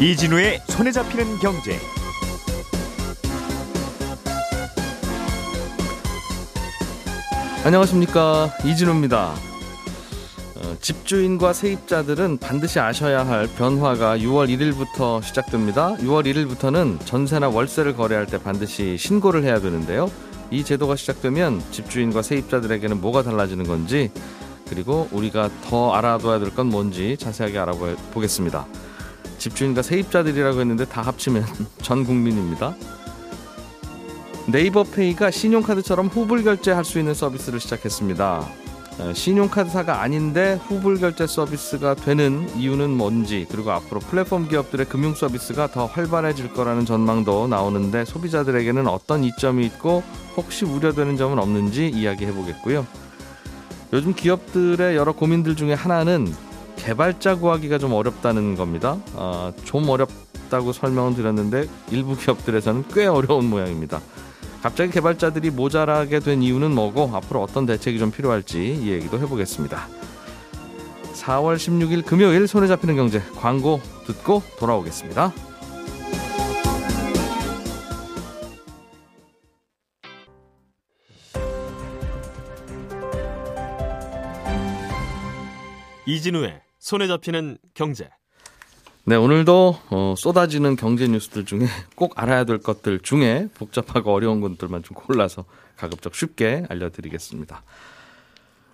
이진우의 손에 잡히는 경제. 안녕하십니까 이진우입니다. 어, 집주인과 세입자들은 반드시 아셔야 할 변화가 6월 1일부터 시작됩니다. 6월 1일부터는 전세나 월세를 거래할 때 반드시 신고를 해야 되는데요. 이 제도가 시작되면 집주인과 세입자들에게는 뭐가 달라지는 건지 그리고 우리가 더 알아둬야 될 건 뭔지 자세하게 알아보겠습니다. 집주인과 세입자들이라고 했는데 다 합치면 전 국민입니다. 네이버페이가 신용카드처럼 후불 결제할 수 있는 서비스를 시작했습니다. 어, 신용카드사가 아닌데 후불 결제 서비스가 되는 이유는 뭔지 그리고 앞으로 플랫폼 기업들의 금융 서비스가 더 활발해질 거라는 전망도 나오는데 소비자들에게는 어떤 이점이 있고 혹시 우려되는 점은 없는지 이야기해 보겠고요. 요즘 기업들의 여러 고민들 중에 하나는 개발자 구하기가 좀 어렵다는 겁니다. 어, 좀 어렵다고 설명을 드렸는데 일부 기업들에서는 꽤 어려운 모양입니다. 갑자기 개발자들이 모자라게 된 이유는 뭐고 앞으로 어떤 대책이 좀 필요할지 이 얘기도 해보겠습니다. 4월 16일 금요일 손에 잡히는 경제 광고 듣고 돌아오겠습니다. 이진우의 손에 잡히는 경제. 네, 오늘도 어, 쏟아지는 경제 뉴스들 중에 꼭 알아야 될 것들 중에 복잡하고 어려운 것들만 좀 골라서 가급적 쉽게 알려드리겠습니다.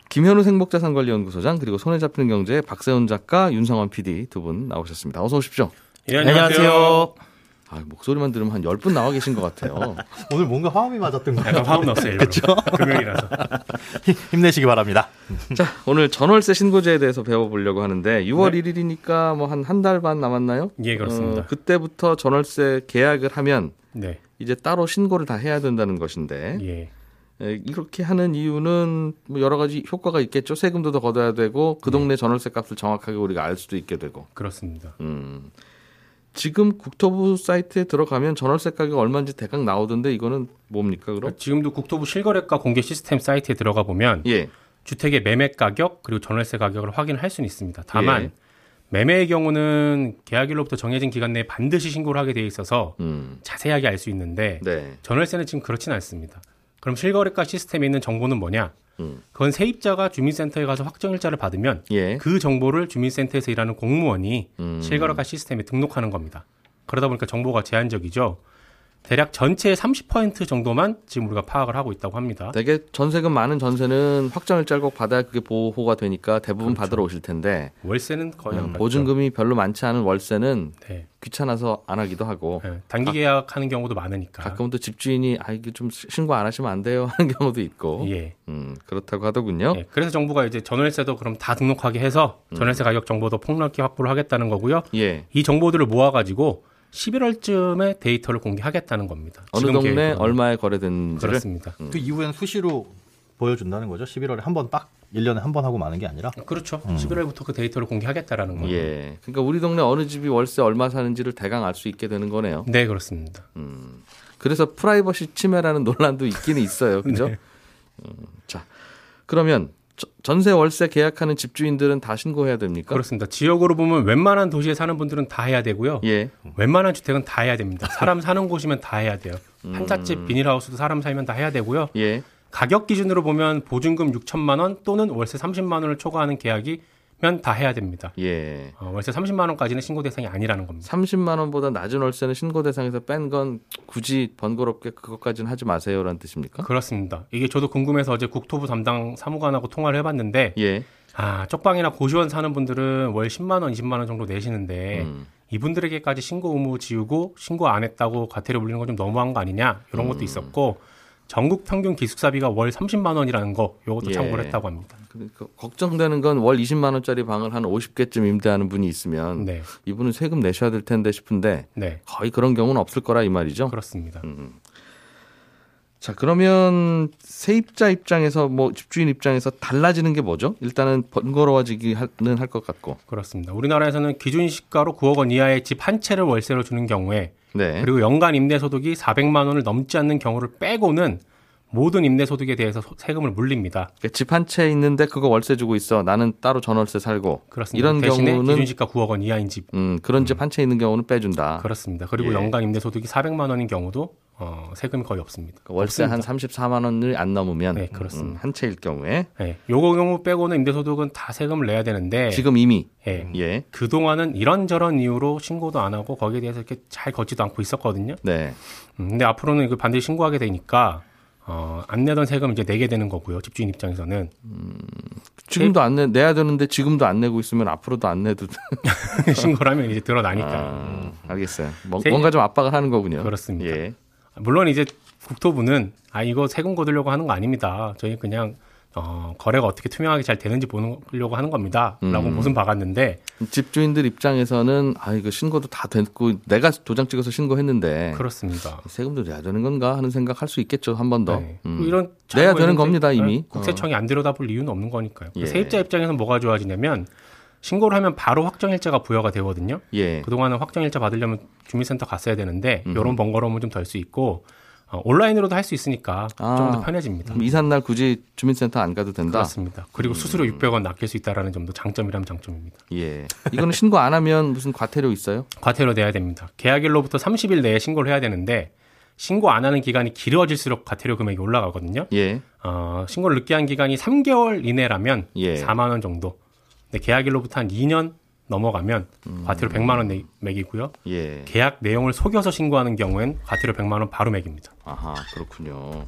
김현우 생복자산관리연구소장 그리고 손에 잡히는 경제 박세훈 작가 윤성원 PD 두 분 나오셨습니다. 어서 오십시오. 예, 안녕하세요. 아, 목소리만 들으면 한 10분 나와 계신 것 같아요. 오늘 뭔가 화음이 맞았던 것 같아요. 약간 화음 넣었어요. 그렇죠. 금요일이라서. 힘내시기 바랍니다. 자, 오늘 전월세 신고제에 대해서 배워보려고 하는데 6월 네. 1일이니까 뭐 한 한 달 반 남았나요? 예, 그렇습니다. 어, 그때부터 전월세 계약을 하면 네. 이제 따로 신고를 다 해야 된다는 것인데 예. 에, 이렇게 하는 이유는 뭐 여러 가지 효과가 있겠죠. 세금도 더 걷어야 되고 그 동네 전월세 값을 정확하게 우리가 알 수도 있게 되고. 그렇습니다. 음. 지금 국토부 사이트에 들어가면 전월세 가격 얼마인지 대강 나오던데 이거는 뭡니까 그럼? 그러니까 지금도 국토부 실거래가 공개 시스템 사이트에 들어가 보면 예. 주택의 매매 가격 그리고 전월세 가격을 확인할 수는 있습니다. 다만 예. 매매의 경우는 계약일로부터 정해진 기간 내에 반드시 신고를 하게 돼 있어서 음. 자세하게 알 수 있는데 네. 전월세는 지금 그렇지는 않습니다. 그럼 실거래가 시스템에 있는 정보는 뭐냐? 음. 그건 세입자가 주민센터에 가서 확정일자를 받으면 예. 그 정보를 주민센터에서 일하는 공무원이 음. 실거래가 시스템에 등록하는 겁니다. 그러다 보니까 정보가 제한적이죠. 대략 전체의 30% 정도만 지금 우리가 파악을 하고 있다고 합니다. 되게 전세금 많은 전세는 확정일자를 꼭 받아야 그게 보호가 되니까 대부분 그렇죠. 받으러 오실 텐데 월세는 거의 안 음. 보증금이 별로 많지 않은 월세는 네. 귀찮아서 안 하기도 하고 네, 단기 계약하는 경우도 많으니까. 가끔은 또 집주인이 아 이게 좀 신고 안 하시면 안 돼요 하는 경우도 있고 예. 음, 그렇다고 하더군요. 예. 그래서 정부가 이제 전월세도 그럼 다 등록하게 해서 음. 전월세 가격 정보도 폭넓게 확보를 하겠다는 거고요. 예. 이 정보들을 모아가지고 11월쯤에 데이터를 공개하겠다는 겁니다. 어느 지금 동네 계획으로는. 얼마에 거래된지를 그렇습니다. 그 이후엔 수시로 보여준다는 거죠. 11월에 한번딱 1년에 한 번 하고 마는 게 아니라. 그렇죠. 11월부터 그 데이터를 공개하겠다라는 거예요. 음. 예. 그러니까 우리 동네 어느 집이 월세 얼마 사는지를 대강 알 수 있게 되는 거네요. 네, 그렇습니다. 그래서 프라이버시 침해라는 논란도 있기는 있어요. 그죠? 네. 음, 자, 그러면 저- 전세 월세 계약하는 집주인들은 다 신고해야 됩니까? 그렇습니다. 지역으로 보면 웬만한 도시에 사는 분들은 다 해야 되고요. 예. 웬만한 주택은 다 해야 됩니다. 사람 사는 곳이면 다 해야 돼요. 음. 한자집 비닐하우스도 사람 살면 다 해야 되고요. 예. 가격 기준으로 보면 보증금 6천만 원 또는 월세 30만 원을 초과하는 계약이 면다 해야 됩니다. 예. 어, 월세 30만 원까지는 신고 대상이 아니라는 겁니다. 30만 원보다 낮은 월세는 신고 대상에서 뺀 건 굳이 번거롭게 그것까지는 하지 마세요라는 뜻입니까? 그렇습니다. 이게 저도 궁금해서 어제 국토부 담당 사무관하고 통화를 해봤는데 예. 아 쪽방이나 고시원 사는 분들은 월 10만 원, 20만 원 정도 내시는데 음. 이분들에게까지 신고 의무 지우고 신고 안 했다고 과태료 물리는 건 좀 너무한 거 아니냐 이런 음. 것도 있었고 전국 평균 기숙사비가 월 30만 원이라는 거 요것도 예. 참고를 했다고 합니다. 그러니까 걱정되는 건 월 20만 원짜리 방을 한 50개쯤 임대하는 분이 있으면 네, 이분은 세금 내셔야 될 텐데 싶은데 네 거의 그런 경우는 없을 거라 이 말이죠. 그렇습니다. 음. 자, 그러면 세입자 입장에서 뭐 집주인 입장에서 달라지는 게 뭐죠? 일단은 번거로워지기는 할 것 같고. 그렇습니다. 우리나라에서는 기준 시가로 9억 원 이하의 집 한 채를 월세로 주는 경우에 네. 그리고 연간 임대 소득이 400만 원을 넘지 않는 경우를 빼고는 모든 임대 소득에 대해서 소- 세금을 물립니다. 집한 채 있는데 그거 월세 주고 있어. 나는 따로 전월세 살고. 그렇습니다. 이런 경우는 기준 시가 9억 원 이하인 집 음, 그런 집한 채 있는 경우는 빼준다. 그렇습니다. 그리고 예. 연간 임대 소득이 400만 원인 경우도 어, 세금이 거의 없습니다. 그러니까 월세 한 없습니다. 34만 원을 안 넘으면 네, 그렇습니다. 음, 한 채일 경우에 네, 요거 경우 빼고는 임대소득은 다 세금을 내야 되는데 지금 이미 예, 예. 그 동안은 이런저런 이유로 신고도 안 하고 거기에 대해서 이렇게 잘 걷지도 않고 있었거든요. 네. 음, 근데 앞으로는 이거 반드시 신고하게 되니까 어, 안 내던 세금 이제 내게 되는 거고요. 집주인 입장에서는 지금도 안 내, 내야 되는데 지금도 안 내고 있으면 앞으로도 안 내도 신고를 하면 이제 드러나니까. 아, 알겠어요. 뭐, 세- 뭔가 좀 압박을 하는 거군요. 그렇습니다. 예. 물론 이제 국토부는 아 이거 세금 거두려고 하는 거 아닙니다. 저희 그냥 어, 거래가 어떻게 투명하게 잘 되는지 보려고 하는 겁니다. 라고 음. 무슨 박았는데 집주인들 입장에서는 아 이거 신고도 다 됐고 내가 도장 찍어서 신고했는데 그렇습니다. 세금도 내야 되는 건가 하는 생각 할 수 있겠죠 한 번 더. 네. 음. 이런 내야 되는 겁니다, 이미. 네, 국세청이 안 들여다 볼 이유는 없는 거니까요. 예. 세입자 입장에서는 뭐가 좋아지냐면 신고를 하면 바로 확정일자가 부여가 되거든요. 예. 그동안은 확정일자 받으려면 주민센터 갔어야 되는데 음. 이런 번거로움은 좀 덜 수 있고 어, 온라인으로도 할 수 있으니까 아. 좀더 편해집니다. 이삿날 굳이 주민센터 안 가도 된다. 그렇습니다. 그리고 수수료 600원 아낄 수 있다라는 점도 장점이라면 장점입니다. 예. 이거는 신고 안 하면 무슨 과태료 있어요? 과태료 내야 됩니다. 계약일로부터 30일 내에 신고를 해야 되는데 신고 안 하는 기간이 길어질수록 과태료 금액이 올라가거든요. 예. 어, 신고를 늦게 한 기간이 3개월 이내라면 예. 4만 원 정도. 근데 계약일로부터 한 2년 넘어가면 음. 과태료 100만 원 내- 매기고요. 예. 계약 내용을 속여서 신고하는 경우엔 과태료 100만 원 바로 매깁니다. 아하, 그렇군요.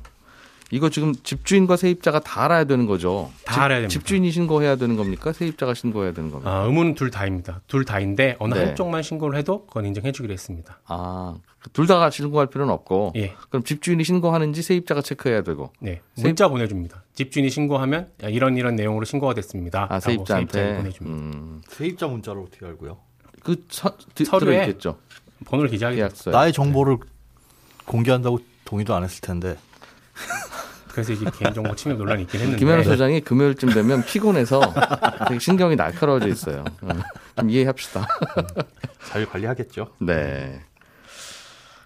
이거 지금 집주인과 세입자가 다 알아야 되는 거죠. 다 집- 알아야 됩니다. 집주인이 신고해야 되는 겁니까? 세입자가 신고해야 되는 겁니까? 아, 의무는 둘 다입니다. 둘 다인데 어느 네. 한쪽만 신고를 해도 그건 인정해 주기로 했습니다. 아, 둘다 신고할 필요는 없고. 예. 그럼 집주인이 신고하는지 세입자가 체크해야 되고. 네. 세입- 문자 보내 줍니다. 집주인이 신고하면 야, 이런 이런 내용으로 신고가 됐습니다. 아, 세입자한테. 세입자에 보내 줍니다. 음, 세입자 문자를 어떻게 알고요? 그 서, 드, 서류에 들어있겠죠. 번호를. 계약서에. 나의 정보를 공개한다고 동의도 안 했을 텐데. 그래서 이게 개인정보 침해 논란이 있긴 했는데 김현우 소장이 금요일쯤 되면 피곤해서 되게 신경이 날카로워져 있어요. 어, 좀 이해합시다. 잘 관리하겠죠. 네.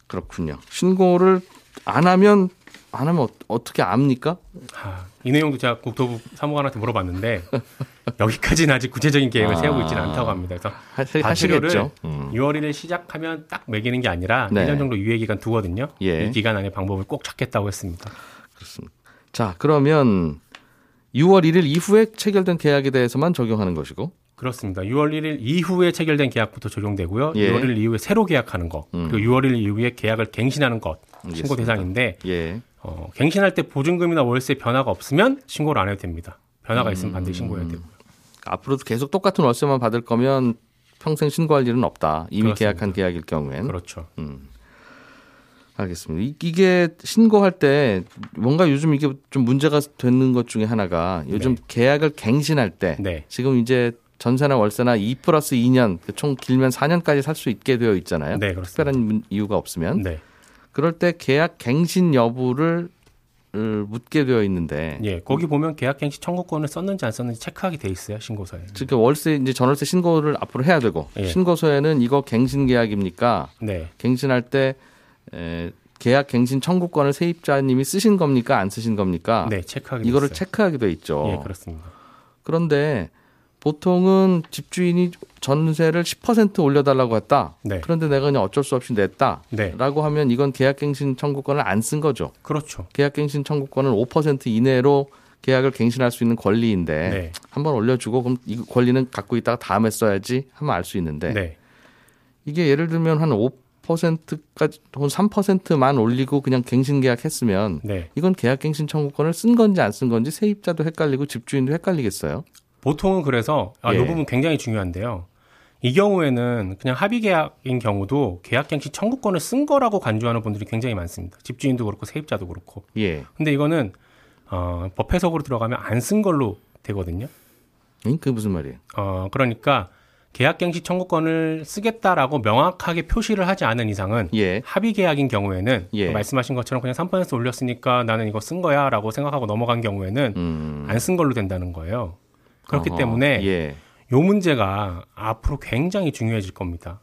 그렇군요. 신고를 안 하면 안 하면 어, 떻게 압니까? 아, 이 내용도 제가 국토부 사무관한테 물어봤는데 여기까지는 아직 구체적인 계획을 아. 세우고 있지는 않다고 합니다. 그래서 하, 과태료를 하시겠죠. 음. 6월 1일 시작하면 딱 매기는 게 아니라 네. 1년 정도 유예 기간 두거든요. 예. 이 기간 안에 방법을 꼭 찾겠다고 했습니다. 자, 그러면 6월 1일 이후에 체결된 계약에 대해서만 적용하는 것이고. 그렇습니다. 6월 1일 이후에 체결된 계약부터 적용되고요. 예. 6월 1일 이후에 새로 계약하는 것, 음. 그리고 6월 1일 이후에 계약을 갱신하는 것 신고 알겠습니다. 대상인데 예. 어, 갱신할 때 보증금이나 월세 변화가 없으면 신고를 안 해도 됩니다. 변화가 있으면 반드시 신고해야 되고요. 앞으로도 계속 똑같은 월세만 받을 거면 평생 신고할 일은 없다. 이미 그렇습니다. 계약한 계약일 경우엔. 그렇죠. 알겠습니다. 이- 이게 신고할 때 뭔가 요즘 이게 좀 문제가 되는 것 중에 하나가 요즘 계약을 갱신할 때 네. 지금 이제 전세나 월세나 2 플러스 2년 총 길면 4년까지 살 수 있게 되어 있잖아요. 네. 특별한 문- 이유가 없으면 네. 그럴 때 계약 갱신 여부를 을 묻게 되어 있는데 예, 거기 보면 계약 갱신 청구권을 썼는지 안 썼는지 체크하게 돼 있어요 신고서에. 즉 월세 이제 전월세 신고를 앞으로 해야 되고 예. 신고서에는 이거 갱신 계약입니까? 네, 갱신할 때 에, 계약 갱신 청구권을 세입자님이 쓰신 겁니까? 안 쓰신 겁니까? 네 체크하게 돼 이거를 있어요. 체크하게 돼 있죠. 예, 그렇습니다. 그런데 보통은 집주인이 전세를 10% 올려달라고 했다. 네, 그런데 내가 그냥 어쩔 수 없이 냈다. 네, 라고 하면 이건 계약갱신 청구권을 안 쓴 거죠. 그렇죠. 계약갱신 청구권은 5% 이내로 계약을 갱신할 수 있는 권리인데 네, 한번 올려주고 그럼 이 권리는 갖고 있다가 다음에 써야지 하면 알 수 있는데 네, 이게 예를 들면 한 5% 까지 혹은 3%만 올리고 그냥 갱신 계약했으면 네. 이건 계약 갱신 청구권을 쓴 건지 안 쓴 건지 세입자도 헷갈리고 집주인도 헷갈리겠어요. 보통은 그래서 아, 이 예. 부분 굉장히 중요한데요. 이 경우에는 그냥 합의 계약인 경우도 계약 갱신 청구권을 쓴 거라고 간주하는 분들이 굉장히 많습니다. 집주인도 그렇고 세입자도 그렇고. 예. 근데 이거는 어, 법 해석으로 들어가면 안 쓴 걸로 되거든요. 응? 그게 무슨 말이에요? 어, 그러니까 계약갱신 청구권을 쓰겠다라고 명확하게 표시를 하지 않은 이상은 예. 합의 계약인 경우에는 예. 그 말씀하신 것처럼 그냥 3% 올렸으니까 나는 이거 쓴 거야라고 생각하고 넘어간 경우에는 음. 안쓴 걸로 된다는 거예요. 그렇기 어허. 때문에 예. 요 문제가 앞으로 굉장히 중요해질 겁니다.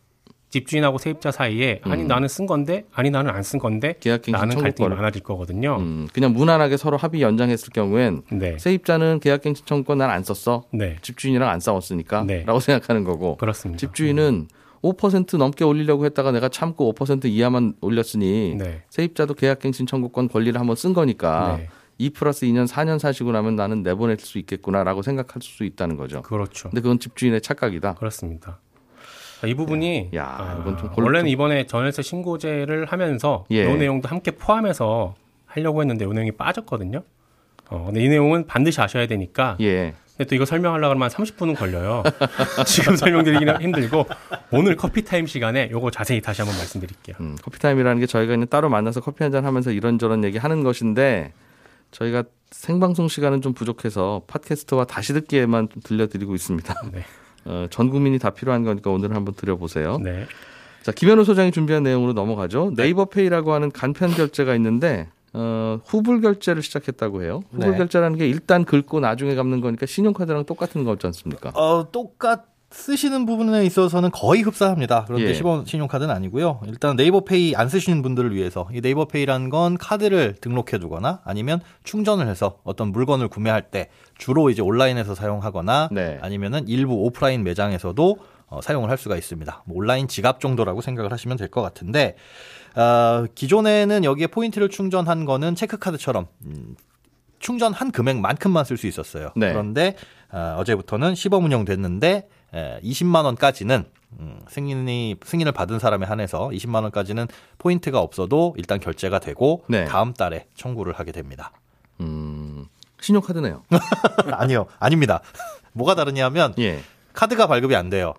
집주인하고 세입자 사이에 아니 나는 쓴 건데 아니 나는 안 쓴 건데 계약갱신 나는 갈등이. 많아질 거거든요. 음, 그냥 무난하게 서로 합의 연장했을 경우엔 네. 세입자는 계약갱신 청구권 난 안 썼어. 네. 집주인이랑 안 싸웠으니까 네. 라고 생각하는 거고 그렇습니다. 집주인은 5% 넘게 올리려고 했다가 내가 참고 5% 이하만 올렸으니 네. 세입자도 계약갱신 청구권 권리를 한번 쓴 거니까 네. 2 플러스 2년 4년 사시고 나면 나는 내보낼 수 있겠구나라고 생각할 수 있다는 거죠. 그렇죠. 근데 그건 집주인의 착각이다. 그렇습니다. 이 부분이 야, 아, 이건 좀 골- 원래는 이번에 전월세 신고제를 하면서 예. 이 내용도 함께 포함해서 하려고 했는데 이 내용이 빠졌거든요. 어, 근데 이 내용은 반드시 아셔야 되니까 예. 근데 또 이거 설명하려고 하면 한 30분은 걸려요. 지금 설명드리기는 힘들고 오늘 커피 타임 시간에 요거 자세히 다시 한번 말씀드릴게요. 음, 커피 타임이라는 게 저희가 그냥 따로 만나서 커피 한 잔 하면서 이런저런 얘기 하는 것인데 저희가 생방송 시간은 좀 부족해서 팟캐스트와 다시 듣기에만 좀 들려드리고 있습니다. 네. 어, 전 국민이 다 필요한 거니까 오늘 한번 들어보세요. 네. 자, 김현우 소장이 준비한 내용으로 넘어가죠. 네이버 페이라고 하는 간편 결제가 있는데 어, 후불 결제를 시작했다고 해요. 후불 네. 결제라는 게 일단 긁고 나중에 갚는 거니까 신용카드랑 똑같은 거지 않습니까? 어, 똑같 쓰시는 부분에 있어서는 거의 흡사합니다. 그런데 예. 시범 신용카드는 아니고요. 일단 네이버페이 안 쓰시는 분들을 위해서 이 네이버페이라는 건 카드를 등록해 두거나 아니면 충전을 해서 어떤 물건을 구매할 때 주로 이제 온라인에서 사용하거나 네. 아니면은 일부 오프라인 매장에서도 어, 사용을 할 수가 있습니다. 뭐 온라인 지갑 정도라고 생각을 하시면 될 것 같은데 어, 기존에는 여기에 포인트를 충전한 거는 체크카드처럼 음, 충전한 금액만큼만 쓸 수 있었어요. 네. 그런데 어, 어제부터는 시범 운영됐는데 에, 20만 원까지는 음, 승인이 승인을 받은 사람에 한해서 20만 원까지는 포인트가 없어도 일단 결제가 되고 네. 다음 달에 청구를 하게 됩니다. 음, 신용카드네요. 아니요, 아닙니다. 뭐가 다르냐면 예. 카드가 발급이 안 돼요.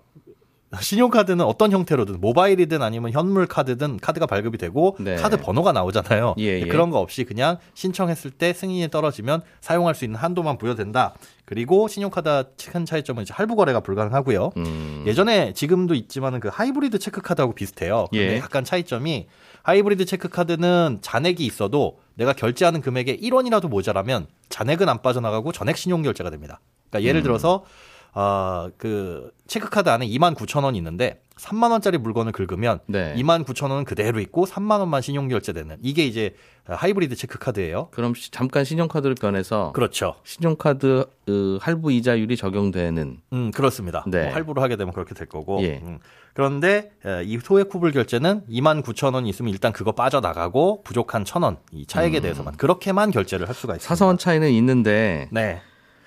신용카드는 어떤 형태로든 모바일이든 아니면 현물 카드든 카드가 발급이 되고 네. 카드 번호가 나오잖아요. 예, 예. 그런 거 없이 그냥 신청했을 때 승인이 떨어지면 사용할 수 있는 한도만 부여된다. 그리고 신용카드 큰 차이점은 이제 할부 거래가 불가능하고요. 음, 예전에 지금도 있지만은 그 하이브리드 체크카드하고 비슷해요. 근데 예. 약간 차이점이 하이브리드 체크카드는 잔액이 있어도 내가 결제하는 금액의 1원이라도 모자라면 잔액은 안 빠져나가고 전액 신용 결제가 됩니다. 그러니까 음. 예를 들어서 어, 그 체크카드 안에 2만 9천 원이 있는데 3만 원짜리 물건을 긁으면 네. 2만 9천 원은 그대로 있고 3만 원만 신용 결제되는 이게 이제 하이브리드 체크카드예요. 그럼 시- 잠깐 신용카드로 변해서 그렇죠. 신용카드 어, 할부 이자율이 적용되는 음, 그렇습니다. 네. 뭐 할부를 하게 되면 그렇게 될 거고. 예. 음. 그런데 에, 이 소액 후불 결제는 2만 9천 원이 있으면 일단 그거 빠져나가고 부족한 천 원, 이 차액에 대해서만 그렇게만 결제를 할 수가 있습니다. 음. 사소한 차이는 있는데 네.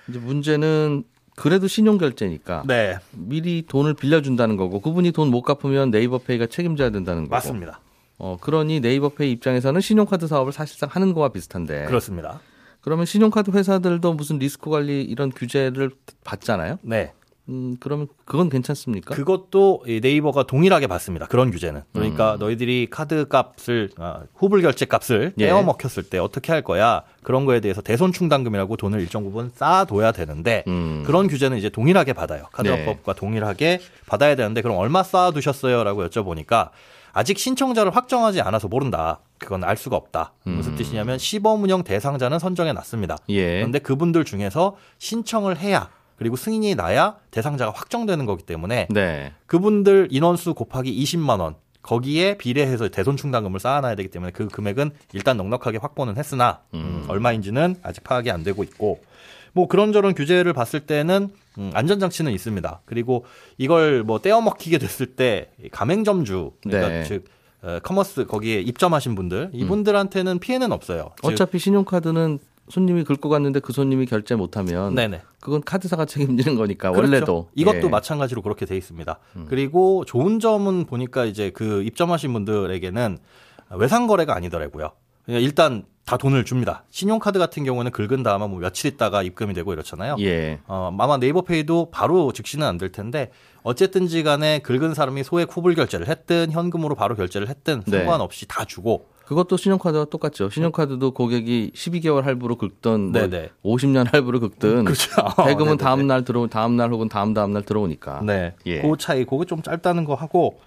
이제 문제는 그래도 신용 결제니까 네. 미리 돈을 빌려준다는 거고 그분이 돈 못 갚으면 네이버페이가 책임져야 된다는 거고. 맞습니다. 어, 그러니 네이버페이 입장에서는 신용카드 사업을 사실상 하는 거와 비슷한데. 그렇습니다. 그러면 신용카드 회사들도 무슨 리스크 관리 이런 규제를 받잖아요. 네. 음, 그러면 그건 괜찮습니까? 그것도 이 네이버가 동일하게 받습니다. 그런 규제는. 그러니까 너희들이 카드 값을 아, 후불 결제 값을 예. 떼어 먹혔을 때 어떻게 할 거야? 그런 거에 대해서 대손 충당금이라고 돈을 일정 부분 쌓아둬야 되는데 음. 그런 규제는 이제 동일하게 받아요. 네. 카드업법과 동일하게 받아야 되는데 그럼 얼마 쌓아두셨어요?라고 여쭤보니까 아직 신청자를 확정하지 않아서 모른다. 그건 알 수가 없다. 무슨 뜻이냐면 시범 운영 대상자는 선정해 놨습니다. 예. 그런데 그분들 중에서 신청을 해야 그리고 승인이 나야 대상자가 확정되는 거기 때문에 네. 그분들 인원수 곱하기 20만 원 거기에 비례해서 대손 충당금을 쌓아놔야 되기 때문에 그 금액은 일단 넉넉하게 확보는 했으나 음, 얼마인지는 아직 파악이 안 되고 있고 뭐 그런저런 규제를 봤을 때는 음, 안전장치는 있습니다. 그리고 이걸 뭐 떼어먹히게 됐을 때 가맹점주 그러니까 네. 즉 어, commerce 거기에 입점하신 분들 이분들한테는 피해는 없어요. 즉, 어차피 신용카드는 손님이 긁고 갔는데 그 손님이 결제 못하면 네네. 그건 카드사가 책임지는 거니까 그렇죠. 원래도 이것도 예. 음. 마찬가지로 그렇게 돼 있습니다. 그리고 좋은 점은 보니까 이제 그 입점하신 분들에게는 외상 거래가 아니더라고요. 그냥 일단 다 돈을 줍니다. 신용카드 같은 경우는 긁은 다음에 뭐 며칠 있다가 입금이 되고 이렇잖아요. 예. 어, 아마 네이버페이도 바로 즉시는 안 될 텐데 어쨌든지 간에 긁은 사람이 소액 후불 결제를 했든 현금으로 바로 결제를 했든 네. 상관없이 다 주고 그것도 신용카드와 똑같죠. 신용카드도 고객이 12개월 할부로 긁던 뭐 네네. 50년 할부로 긁든 그렇죠. 대금은 네네네. 다음 날 들어 다음 날 혹은 다음 다음 날 들어오니까. 네. 예. 그 차이, 그게 좀 짧다는 거 하고,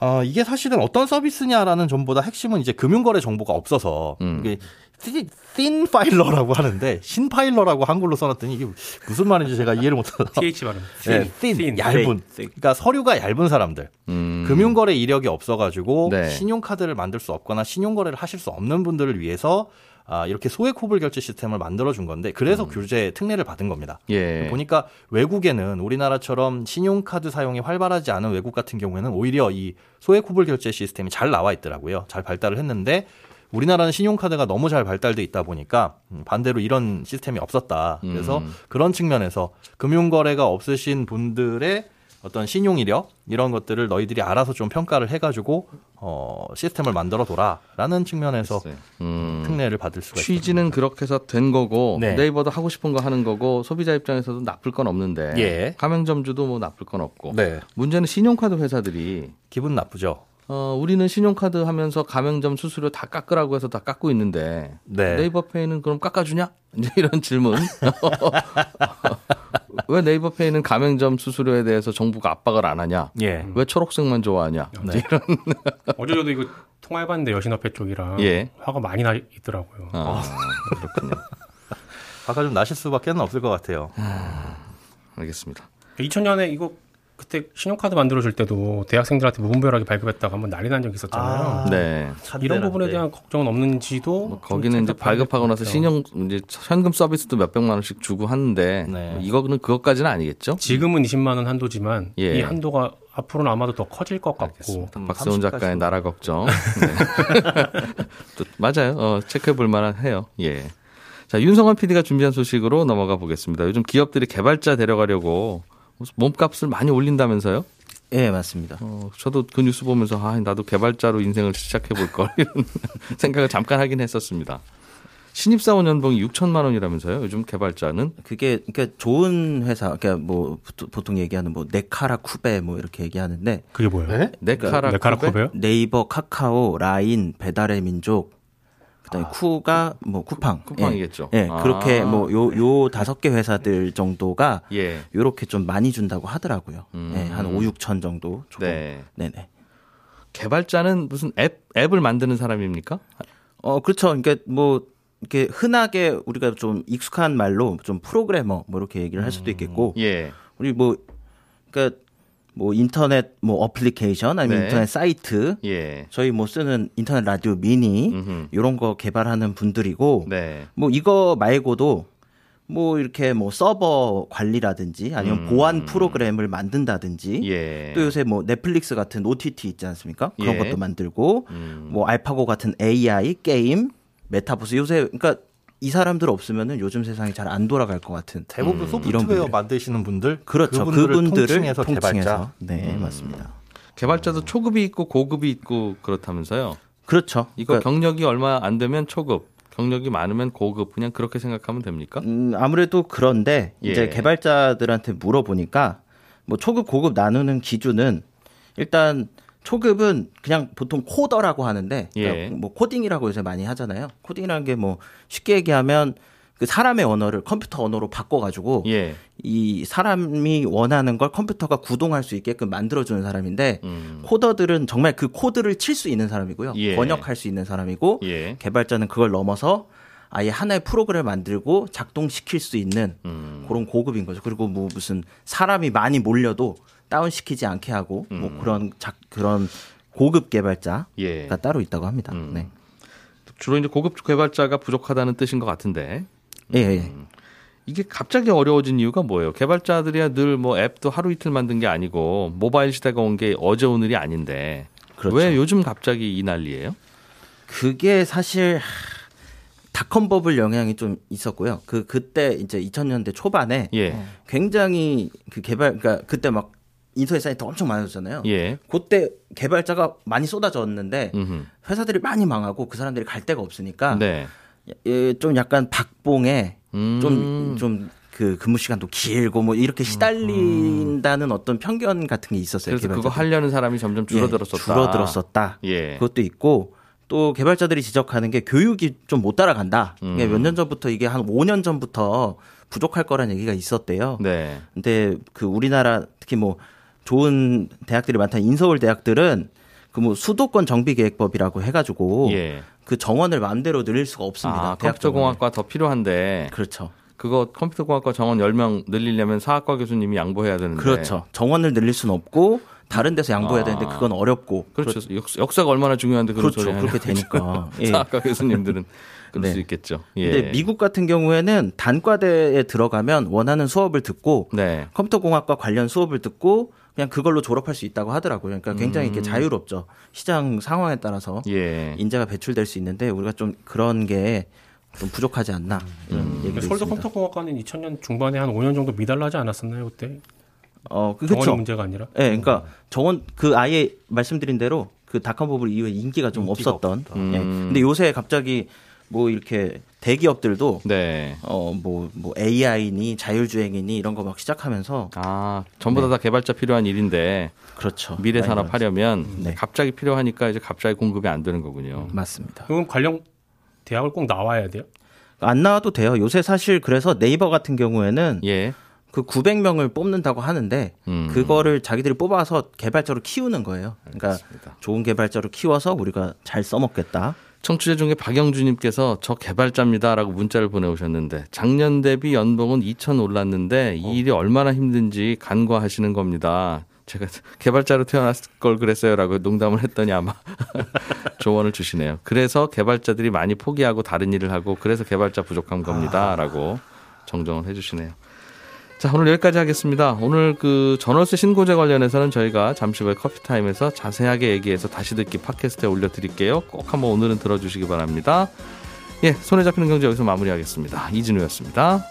어, 이게 사실은 어떤 서비스냐라는 점보다 핵심은 이제 금융거래 정보가 없어서 음. 이게 thin filer라고 하는데 thin filer라고 한글로 써놨더니 이게 무슨 말인지 제가 이해를 못하다. TH 발음. 네, thin, 얇은. 그러니까 서류가 얇은 사람들. 음. 금융거래 이력이 없어가지고 네. 신용카드를 만들 수 없거나 신용거래를 하실 수 없는 분들을 위해서 아, 이렇게 소액 후불 결제 시스템을 만들어 준 건데 그래서 규제 특례를 받은 겁니다. 음. 예. 보니까 외국에는 우리나라처럼 신용카드 사용이 활발하지 않은 외국 같은 경우에는 오히려 이 소액 후불 결제 시스템이 잘 나와 있더라고요. 잘 발달을 했는데 우리나라는 신용카드가 너무 잘 발달돼 있다 보니까 음, 반대로 이런 시스템이 없었다. 그래서 음. 그런 측면에서 금융거래가 없으신 분들의 어떤 신용 이력 이런 것들을 너희들이 알아서 좀 평가를 해가지고 어, 시스템을 만들어 둬라라는 측면에서 글쎄. 음. 특례를 받을 수가 있습니다. 취지는 그렇게 해서 된 거고 네. 네이버도 하고 싶은 거 하는 거고 소비자 입장에서도 나쁠 건 없는데 예. 가맹점주도 뭐 나쁠 건 없고 네 문제는 신용카드 회사들이 기분 나쁘죠. 어, 우리는 신용카드 하면서 가맹점 수수료 다 깎으라고 해서 다 깎고 있는데 네. 네이버페이는 그럼 깎아주냐? 이제 이런 질문. 왜 네이버페이는 가맹점 수수료에 대해서 정부가 압박을 안 하냐? 예. 왜 초록색만 좋아하냐? 네. 어제 저도 이거 통화해봤는데 여신협회 쪽이랑 예. 화가 많이 나 있더라고요. 아, 그렇군요. 화가 좀 나실 수밖에 없을 것 같아요. 알겠습니다. 2000년에 이거 그때 신용카드 만들어줄 때도 대학생들한테 무분별하게 발급했다가 한번 난리 난 적이 있었잖아요. 네. 이런 부분에 대한 걱정은 없는지도 뭐좀 거기는 이제 발급하고 나서 신용 이제 현금 서비스도 몇 백만 원씩 주고 하는데 네. 뭐 이거는 그것까지는 아니겠죠? 지금은 20만 원 한도지만 예. 이 한도가 앞으로는 아마도 더 커질 것 같고. 음, 박세훈 30 작가의. 나라 걱정. 네. 또 맞아요. 어, 체크해 볼 만해요. 예. 자, 윤성환 PD가 준비한 소식으로 넘어가 보겠습니다. 요즘 기업들이 개발자 데려가려고 몸값을 많이 올린다면서요? 예, 맞습니다. 어, 저도 그 뉴스 보면서 아, 나도 개발자로 인생을 시작해 볼 걸 이런 생각을 잠깐 하긴 했었습니다. 신입사원 연봉이 6천만 원이라면서요? 요즘 개발자는 그게 그러니까 좋은 회사, 그러니까 뭐 보통- 얘기하는 뭐 네카라 쿠베 뭐 이렇게 얘기하는데 그게 뭐예요? 네카라 네카라코베요? 네이버, 카카오, 라인, 배달의 민족, 그다음에 쿠가 뭐 쿠팡, 쿠팡이겠죠. 예, 예, 아. 그렇게 뭐 요 요 다섯 개 회사들 정도가 예. 요렇게 좀 많이 준다고 하더라고요. 음. 예, 한 5, 6천 정도. 조금. 네. 네네. 개발자는 무슨 앱 앱을 만드는 사람입니까? 어, 그렇죠. 그러니까 뭐 이렇게 흔하게 우리가 좀 익숙한 말로 좀 프로그래머 뭐 이렇게 얘기를 할 수도 있겠고 예. 우리 뭐 그러니까 뭐 인터넷 뭐 어플리케이션 아니면 네. 인터넷 사이트 예. 저희 뭐 쓰는 인터넷 라디오 미니 음흠. 이런 거 개발하는 분들이고 네. 뭐 이거 말고도 뭐 이렇게 뭐 서버 관리라든지 아니면 음. 보안 프로그램을 만든다든지 예. 또 요새 뭐 넷플릭스 같은 OTT 있지 않습니까? 그런 예. 것도 만들고 음. 뭐 알파고 같은 AI 게임, 메타버스 요새 그러니까 이 사람들 없으면은 요즘 세상이 잘 안 돌아갈 것 같은 대부분 이런 소프트웨어. 만드시는 분들 그렇죠. 그분들을, 그분들을 통칭해서 개발자. 통칭해서 네 맞습니다. 개발자도 초급이 있고 고급이 있고 그렇다면서요. 그렇죠. 이거 그러니까, 경력이 얼마 안 되면 초급, 경력이 많으면 고급 그냥 그렇게 생각하면 됩니까? 음, 아무래도 그런데 예. 이제 개발자들한테 물어보니까 뭐 초급 고급 나누는 기준은 일단 초급은 그냥 보통 coder라고 하는데 예. 뭐 코딩이라고 요새 많이 하잖아요. 코딩이라는 게 뭐 쉽게 얘기하면 그 사람의 언어를 컴퓨터 언어로 바꿔가지고 예. 이 사람이 원하는 걸 컴퓨터가 구동할 수 있게끔 만들어주는 사람인데 음. coder들은 정말 그 코드를 칠 수 있는 사람이고요. 예. 번역할 수 있는 사람이고 예. 개발자는 그걸 넘어서 아예 하나의 프로그램을 만들고 작동시킬 수 있는 음. 그런 고급인 거죠. 그리고 뭐 무슨 사람이 많이 몰려도 다운시키지 않게 하고 음. 뭐 그런 작 그런 고급 개발자가 예. 따로 있다고 합니다. 음. 네. 주로 이제 고급 개발자가 부족하다는 뜻인 것 같은데 예, 예. 이게 갑자기 어려워진 이유가 뭐예요? 개발자들이야 늘 뭐 앱도 하루 이틀 만든 게 아니고 모바일 시대가 온 게 어제 오늘이 아닌데 그렇죠. 왜 요즘 갑자기 이 난리예요? 그게 사실 하, 닷컴 버블 영향이 좀 있었고요. 그 그때 이제 2000년대 초반에 예. 굉장히 그 개발 그러니까 그때 막 인터넷 사이트 엄청 많아졌잖아요. 예. 그때 개발자가 많이 쏟아졌는데 음흠. 회사들이 많이 망하고 그 사람들이 갈 데가 없으니까 네. 예, 좀 약간 박봉에 음. 좀좀그 근무 시간도 길고 뭐 이렇게 시달린다는 어떤 편견 같은 게 있었어요. 그래서 그거 개발자들. 하려는 사람이 점점 줄어들었었다. 예, 줄어들었었다. 예. 그것도 있고 또 개발자들이 지적하는 게 교육이 좀 못 따라간다. 음. 몇년 전부터 이게 한 5년 전부터 부족할 거란 얘기가 있었대요. 네. 근데 그 우리나라 특히 뭐 좋은 대학들이 많다는 인서울 대학들은 그 뭐 수도권 정비 계획법이라고 해 가지고 예. 그 정원을 마음대로 늘릴 수가 없습니다. 아, 대학 컴퓨터. 공학과 더 필요한데 그렇죠. 그거 컴퓨터 공학과 정원 10명 늘리려면 사학과 교수님이 양보해야 되는데. 그렇죠. 정원을 늘릴 수는 없고 다른 데서 양보해야 아. 되는데 그건 어렵고 그렇죠. 역, 사가 얼마나 중요한데 그런 그렇죠. 소리 그렇게 되니까. 예. 사학과 교수님들은 그럴 네. 수 있겠죠. 예. 근데 미국 같은 경우에는 단과대에 들어가면 원하는 수업을 듣고 네. 컴퓨터 공학과 관련 수업을 듣고 그냥 그걸로 졸업할 수 있다고 하더라고요. 그러니까 굉장히 이렇게 자유롭죠. 시장 상황에 따라서 음. 예. 인재가 배출될 수 있는데 우리가 좀 그런 게 좀 부족하지 않나 이런 음. 얘기도 서울대 있습니다. 컴퓨터 공학과는 2000년 중반에 한 5년 정도 미달나지 않았었나요 그때? 어, 그- 정원의 그렇죠. 문제가 아니라. 예, 그러니까 정원 그 아예 말씀드린 대로 그 닷컴 버블 이후에 인기가 좀 인기가 없었던. 예. 음. 근데 요새 갑자기 뭐 이렇게 대기업들도 네. 어뭐뭐 AI니 자율주행이니 이런 거 막 시작하면서 아, 전부 다, 다 개발자 필요한 일인데 그렇죠. 미래 산업 하려면 네. 갑자기 필요하니까 이제 갑자기 공급이 안 되는 거군요. 맞습니다. 그럼 관련 대학을 꼭 나와야 돼요? 안 나와도 돼요. 요새 사실 그래서 네이버 같은 경우에는 예. 그 900명을 뽑는다고 하는데 음. 그거를 자기들이 뽑아서 개발자로 키우는 거예요. 그러니까 알겠습니다. 좋은 개발자로 키워서 우리가 잘 써먹겠다. 청취자 중에 박영주님께서 저 개발자입니다라고 문자를 보내오셨는데 작년 대비 연봉은 2천 올랐는데 이 일이 얼마나 힘든지 간과하시는 겁니다. 제가 개발자로 태어났을 걸 그랬어요라고 농담을 했더니 아마 조언을 주시네요. 그래서 개발자들이 많이 포기하고 다른 일을 하고 그래서 개발자 부족한 겁니다라고 정정을 해주시네요. 자 오늘 여기까지 하겠습니다. 오늘 그 전월세 신고제 관련해서는 저희가 잠시 후에 커피타임에서 자세하게 얘기해서 다시 듣기 팟캐스트에 올려드릴게요. 꼭 한번 오늘은 들어주시기 바랍니다. 예, 손에 잡히는 경제 여기서 마무리하겠습니다. 이진우였습니다.